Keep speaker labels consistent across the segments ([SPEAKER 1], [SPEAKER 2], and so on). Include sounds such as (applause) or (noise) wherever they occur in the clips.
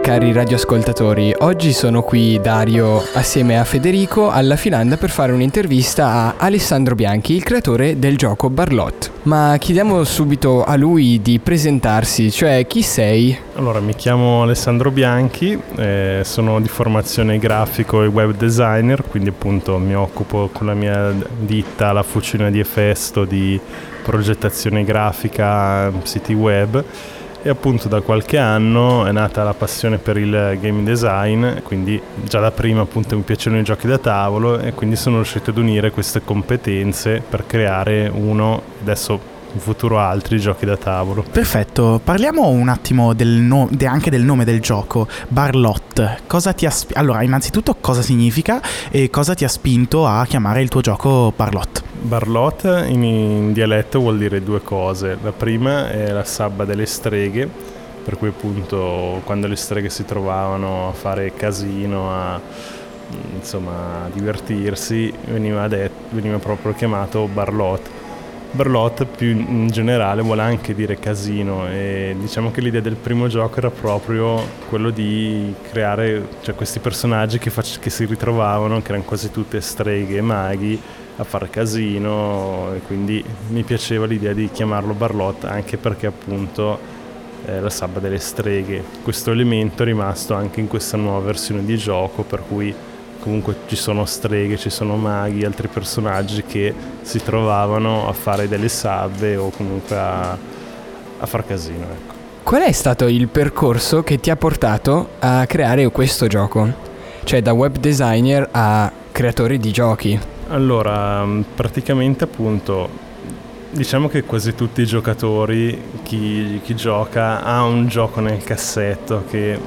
[SPEAKER 1] cari radioascoltatori, oggi sono qui Dario assieme a Federico alla Finanda per fare un'intervista a Alessandro Bianchi, il creatore del gioco Barlot. Ma chiediamo subito a lui di presentarsi, cioè chi sei?
[SPEAKER 2] Allora, mi chiamo Alessandro Bianchi, eh, sono di formazione grafico e web designer, quindi appunto mi occupo con la mia ditta, la Fucina di Efesto, di progettazione grafica, siti web e appunto da qualche anno è nata la passione per il game design, quindi già da prima appunto mi piacevano i giochi da tavolo e quindi sono riuscito ad unire queste competenze per creare uno, adesso in futuro altri giochi da tavolo.
[SPEAKER 3] Perfetto, parliamo un attimo del no- de- anche del nome del gioco, Barlot. Cosa ti ha sp- allora, innanzitutto cosa significa e cosa ti ha spinto a chiamare il tuo gioco Barlot?
[SPEAKER 2] Barlot in, in dialetto vuol dire due cose. La prima è la sabba delle streghe, per cui appunto quando le streghe si trovavano a fare casino, a insomma divertirsi, veniva, detto, veniva proprio chiamato Barlot. Barlot più in generale vuole anche dire casino e diciamo che l'idea del primo gioco era proprio quello di creare cioè, questi personaggi che, fac- che si ritrovavano, che erano quasi tutte streghe e maghi, a fare casino e quindi mi piaceva l'idea di chiamarlo Barlot anche perché appunto è la sabba delle streghe. Questo elemento è rimasto anche in questa nuova versione di gioco per cui comunque ci sono streghe, ci sono maghi, altri personaggi che si trovavano a fare delle sabbe o comunque a, a far casino. Ecco.
[SPEAKER 1] Qual è stato il percorso che ti ha portato a creare questo gioco? Cioè da web designer a creatore di giochi?
[SPEAKER 2] Allora, mm, praticamente appunto, diciamo che quasi tutti i giocatori, chi, chi, gioca, ha un gioco nel cassetto che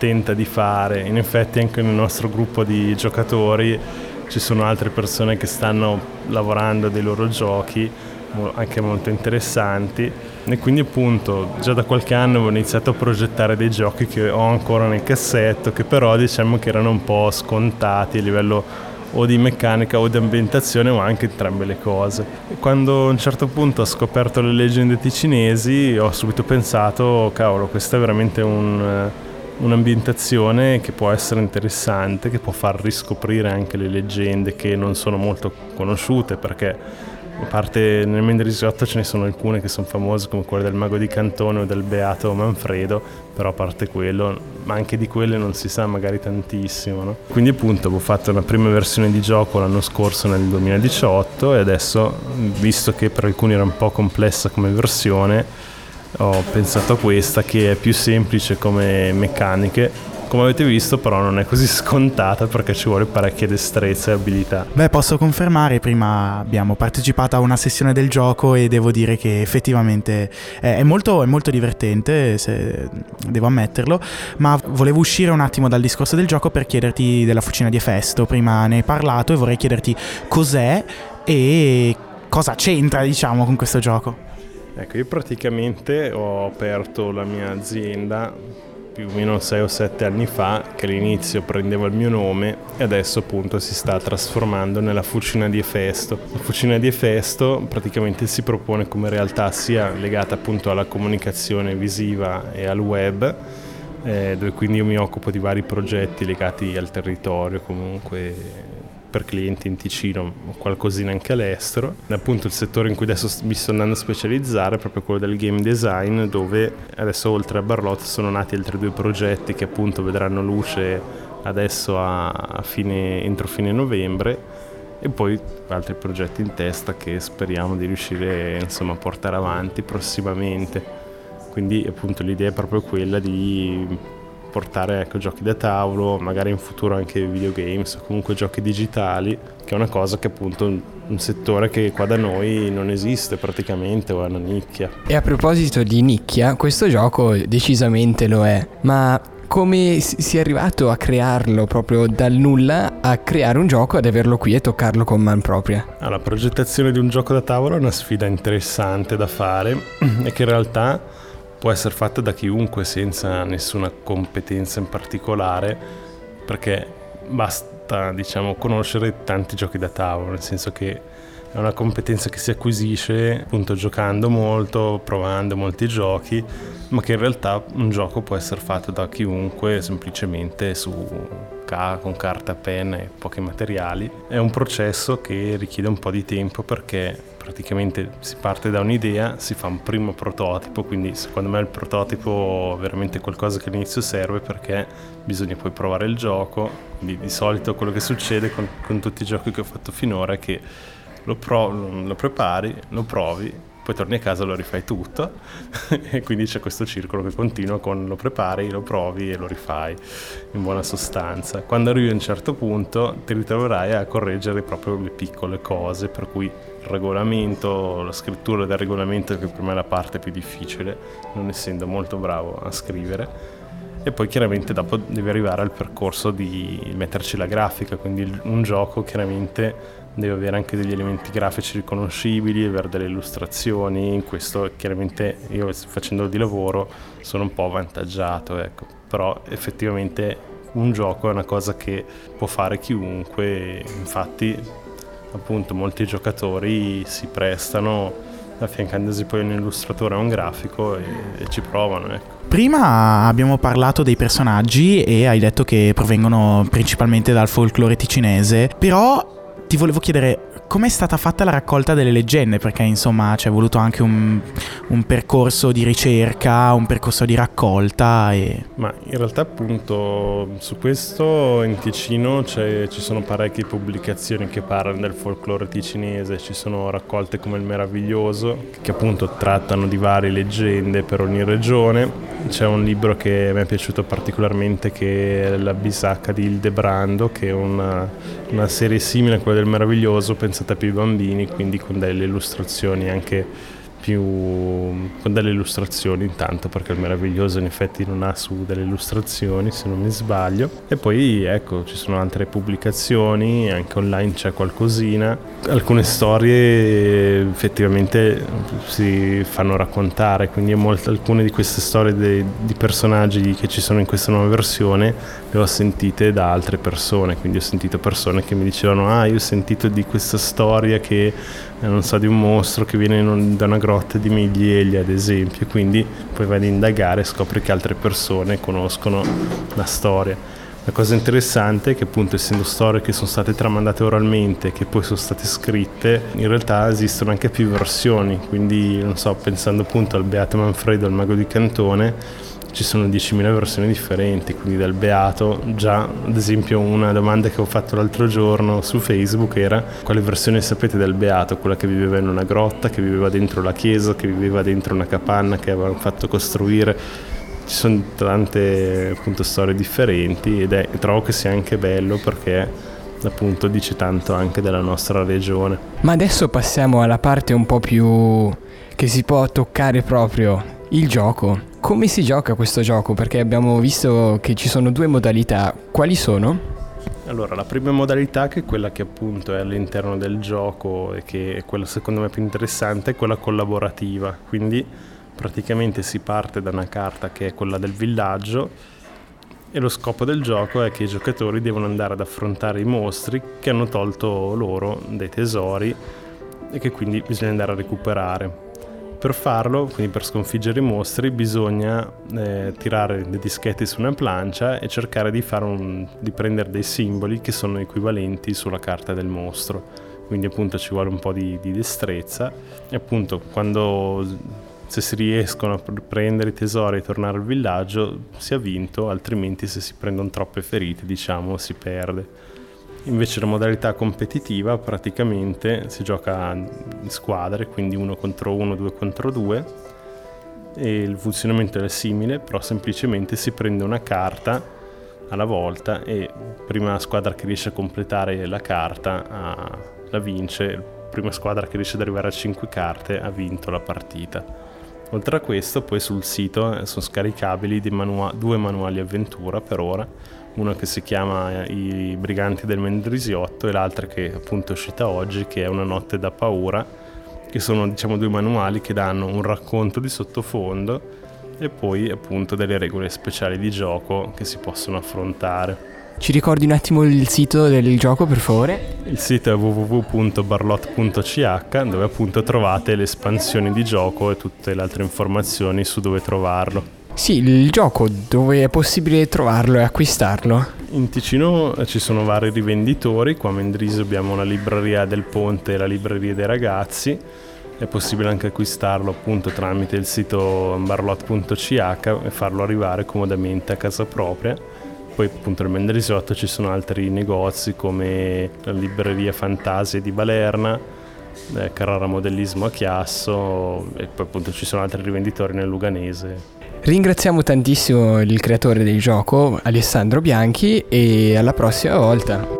[SPEAKER 2] tenta di fare. In effetti anche nel nostro gruppo di giocatori ci sono altre persone che stanno lavorando dei loro giochi anche molto interessanti e quindi appunto già da qualche anno ho iniziato a progettare dei giochi che ho ancora nel cassetto che però diciamo che erano un po' scontati a livello o di meccanica o di ambientazione o anche entrambe le cose. E quando a un certo punto ho scoperto le leggende ticinesi ho subito pensato, cavolo, questa è veramente un, eh, un'ambientazione che può essere interessante, che può far riscoprire anche le leggende che non sono molto conosciute perché a parte nel Mendrisotto ce ne sono alcune che sono famose come quelle del Mago di Cantone o del Beato Manfredo, però a parte quello, ma anche di quelle non si sa magari tantissimo. No? Quindi appunto avevo fatto una prima versione di gioco l'anno scorso nel 2018 e adesso, visto che per alcuni era un po' complessa come versione, ho pensato a questa che è più semplice come meccaniche come avete visto però non è così (laughs) scontata perché ci vuole parecchie destrezze e abilità.
[SPEAKER 3] Beh, posso confermare, prima abbiamo partecipato a una sessione del gioco e devo dire che effettivamente è molto, è molto divertente, devo ammetterlo, ma volevo uscire un attimo dal discorso del gioco per chiederti della fucina di Efesto, prima ne hai parlato e vorrei chiederti cos'è e cosa c'entra diciamo con questo gioco.
[SPEAKER 2] Ecco, io praticamente ho aperto la mia azienda più o meno 6 o 7 anni fa che all'inizio prendeva il mio nome e adesso appunto si sta trasformando nella Fucina di Efesto. La Fucina di Efesto praticamente si propone come realtà sia legata appunto alla comunicazione visiva e al web eh, dove quindi io mi occupo di vari progetti legati al territorio comunque per clienti in Ticino qualcosina anche all'estero. Appunto il settore in cui adesso mi sto andando a specializzare è proprio quello del game design dove adesso oltre a Barlot sono nati altri due progetti che appunto vedranno luce adesso a fine, entro fine novembre e poi altri progetti in testa che speriamo di riuscire insomma, a portare avanti prossimamente. Quindi appunto l'idea è proprio quella di portare ecco, giochi da tavolo, magari in futuro anche videogames o comunque giochi digitali, che è una cosa che appunto un settore che qua da noi non esiste praticamente o è una nicchia.
[SPEAKER 1] E a proposito di nicchia, questo gioco decisamente lo è, ma come si è arrivato a crearlo proprio dal nulla a creare un gioco, ad averlo qui e toccarlo con man propria?
[SPEAKER 2] Ah, la progettazione di un gioco da tavolo è una sfida interessante da fare (clears throat) e che in realtà può essere fatta da chiunque senza nessuna competenza in particolare perché basta diciamo conoscere tanti giochi da tavolo nel senso che è una competenza che si acquisisce appunto giocando molto, provando molti giochi, ma che in realtà un gioco può essere fatto da chiunque semplicemente su con carta, penna e pochi materiali. È un processo che richiede un po' di tempo perché praticamente si parte da un'idea, si fa un primo prototipo, quindi secondo me il prototipo è veramente qualcosa che all'inizio serve perché bisogna poi provare il gioco, quindi di solito quello che succede con, con tutti i giochi che ho fatto finora è che lo, pro, lo prepari, lo provi, poi torni a casa e lo rifai tutto (laughs) e quindi c'è questo circolo che continua con lo prepari, lo provi e lo rifai in buona sostanza. Quando arrivi a un certo punto ti ritroverai a correggere proprio le piccole cose, per cui il regolamento, la scrittura del regolamento che per me è la parte più difficile, non essendo molto bravo a scrivere e poi chiaramente dopo devi arrivare al percorso di metterci la grafica, quindi un gioco chiaramente deve avere anche degli elementi grafici riconoscibili, avere delle illustrazioni, in questo chiaramente io facendo di lavoro sono un po' avvantaggiato, ecco. però effettivamente un gioco è una cosa che può fare chiunque, infatti appunto molti giocatori si prestano affiancandosi poi un illustratore o un grafico e, e ci provano. Ecco.
[SPEAKER 3] Prima abbiamo parlato dei personaggi e hai detto che provengono principalmente dal folklore ticinese, però ti volevo chiedere com'è stata fatta la raccolta delle leggende, perché insomma c'è voluto anche un, un percorso di ricerca, un percorso di raccolta. E...
[SPEAKER 2] Ma in realtà appunto su questo in Ticino ci sono parecchie pubblicazioni che parlano del folklore ticinese, ci sono raccolte come il Meraviglioso, che appunto trattano di varie leggende per ogni regione. C'è un libro che mi è piaciuto particolarmente che è La bisacca di Ildebrando, che è una, una serie simile a quella del Meraviglioso, pensate pensata più ai bambini, quindi con delle illustrazioni anche più con delle illustrazioni intanto perché il meraviglioso in effetti non ha su delle illustrazioni se non mi sbaglio. E poi ecco ci sono altre pubblicazioni anche online c'è qualcosina. Alcune storie effettivamente si fanno raccontare quindi molte, alcune di queste storie de, di personaggi che ci sono in questa nuova versione le ho sentite da altre persone. Quindi ho sentito persone che mi dicevano ah io ho sentito di questa storia che eh, non so, di un mostro che viene da una grotta di migliaia, ad esempio, quindi poi vai ad indagare e scopri che altre persone conoscono la storia. La cosa interessante è che appunto essendo storie che sono state tramandate oralmente, che poi sono state scritte, in realtà esistono anche più versioni, quindi non so, pensando appunto al Beato Manfredo, al mago di Cantone, ci sono 10.000 versioni differenti, quindi dal beato, già ad esempio una domanda che ho fatto l'altro giorno su Facebook era quale versione sapete del beato, quella che viveva in una grotta, che viveva dentro la chiesa, che viveva dentro una capanna che avevano fatto costruire. Ci sono tante appunto storie differenti ed è, trovo che sia anche bello perché appunto dice tanto anche della nostra regione.
[SPEAKER 1] Ma adesso passiamo alla parte un po' più che si può toccare proprio il gioco. Come si gioca questo gioco? Perché abbiamo visto che ci sono due modalità. Quali sono?
[SPEAKER 2] Allora, la prima modalità, che è quella che appunto è all'interno del gioco e che è quella secondo me più interessante, è quella collaborativa. Quindi praticamente si parte da una carta che è quella del villaggio e lo scopo del gioco è che i giocatori devono andare ad affrontare i mostri che hanno tolto loro dei tesori e che quindi bisogna andare a recuperare. Per farlo, quindi per sconfiggere i mostri, bisogna eh, tirare dei dischetti su una plancia e cercare di, un, di prendere dei simboli che sono equivalenti sulla carta del mostro. Quindi appunto ci vuole un po' di, di destrezza e appunto quando se si riescono a prendere i tesori e tornare al villaggio si ha vinto, altrimenti se si prendono troppe ferite diciamo si perde. Invece la modalità competitiva praticamente si gioca in squadre, quindi uno contro uno, due contro due e il funzionamento è simile, però semplicemente si prende una carta alla volta e prima squadra che riesce a completare la carta ah, la vince, prima squadra che riesce ad arrivare a 5 carte ha vinto la partita. Oltre a questo poi sul sito eh, sono scaricabili manua- due manuali avventura per ora uno che si chiama I briganti del Mendrisiotto e l'altra che appunto è uscita oggi che è Una notte da paura, che sono diciamo due manuali che danno un racconto di sottofondo e poi appunto delle regole speciali di gioco che si possono affrontare.
[SPEAKER 1] Ci ricordi un attimo il sito del gioco per favore?
[SPEAKER 2] Il sito è www.barlot.ch dove appunto trovate le espansioni di gioco e tutte le altre informazioni su dove trovarlo.
[SPEAKER 1] Sì, il gioco dove è possibile trovarlo e acquistarlo?
[SPEAKER 2] In Ticino ci sono vari rivenditori, qua a Mendrisio abbiamo la libreria del Ponte e la libreria dei ragazzi, è possibile anche acquistarlo appunto tramite il sito barlot.ch e farlo arrivare comodamente a casa propria. Poi appunto nel Mendrisiotto ci sono altri negozi come la libreria Fantasie di Balerna, eh, Carrara Modellismo a Chiasso e poi appunto ci sono altri rivenditori nel Luganese.
[SPEAKER 1] Ringraziamo tantissimo il creatore del gioco, Alessandro Bianchi, e alla prossima volta.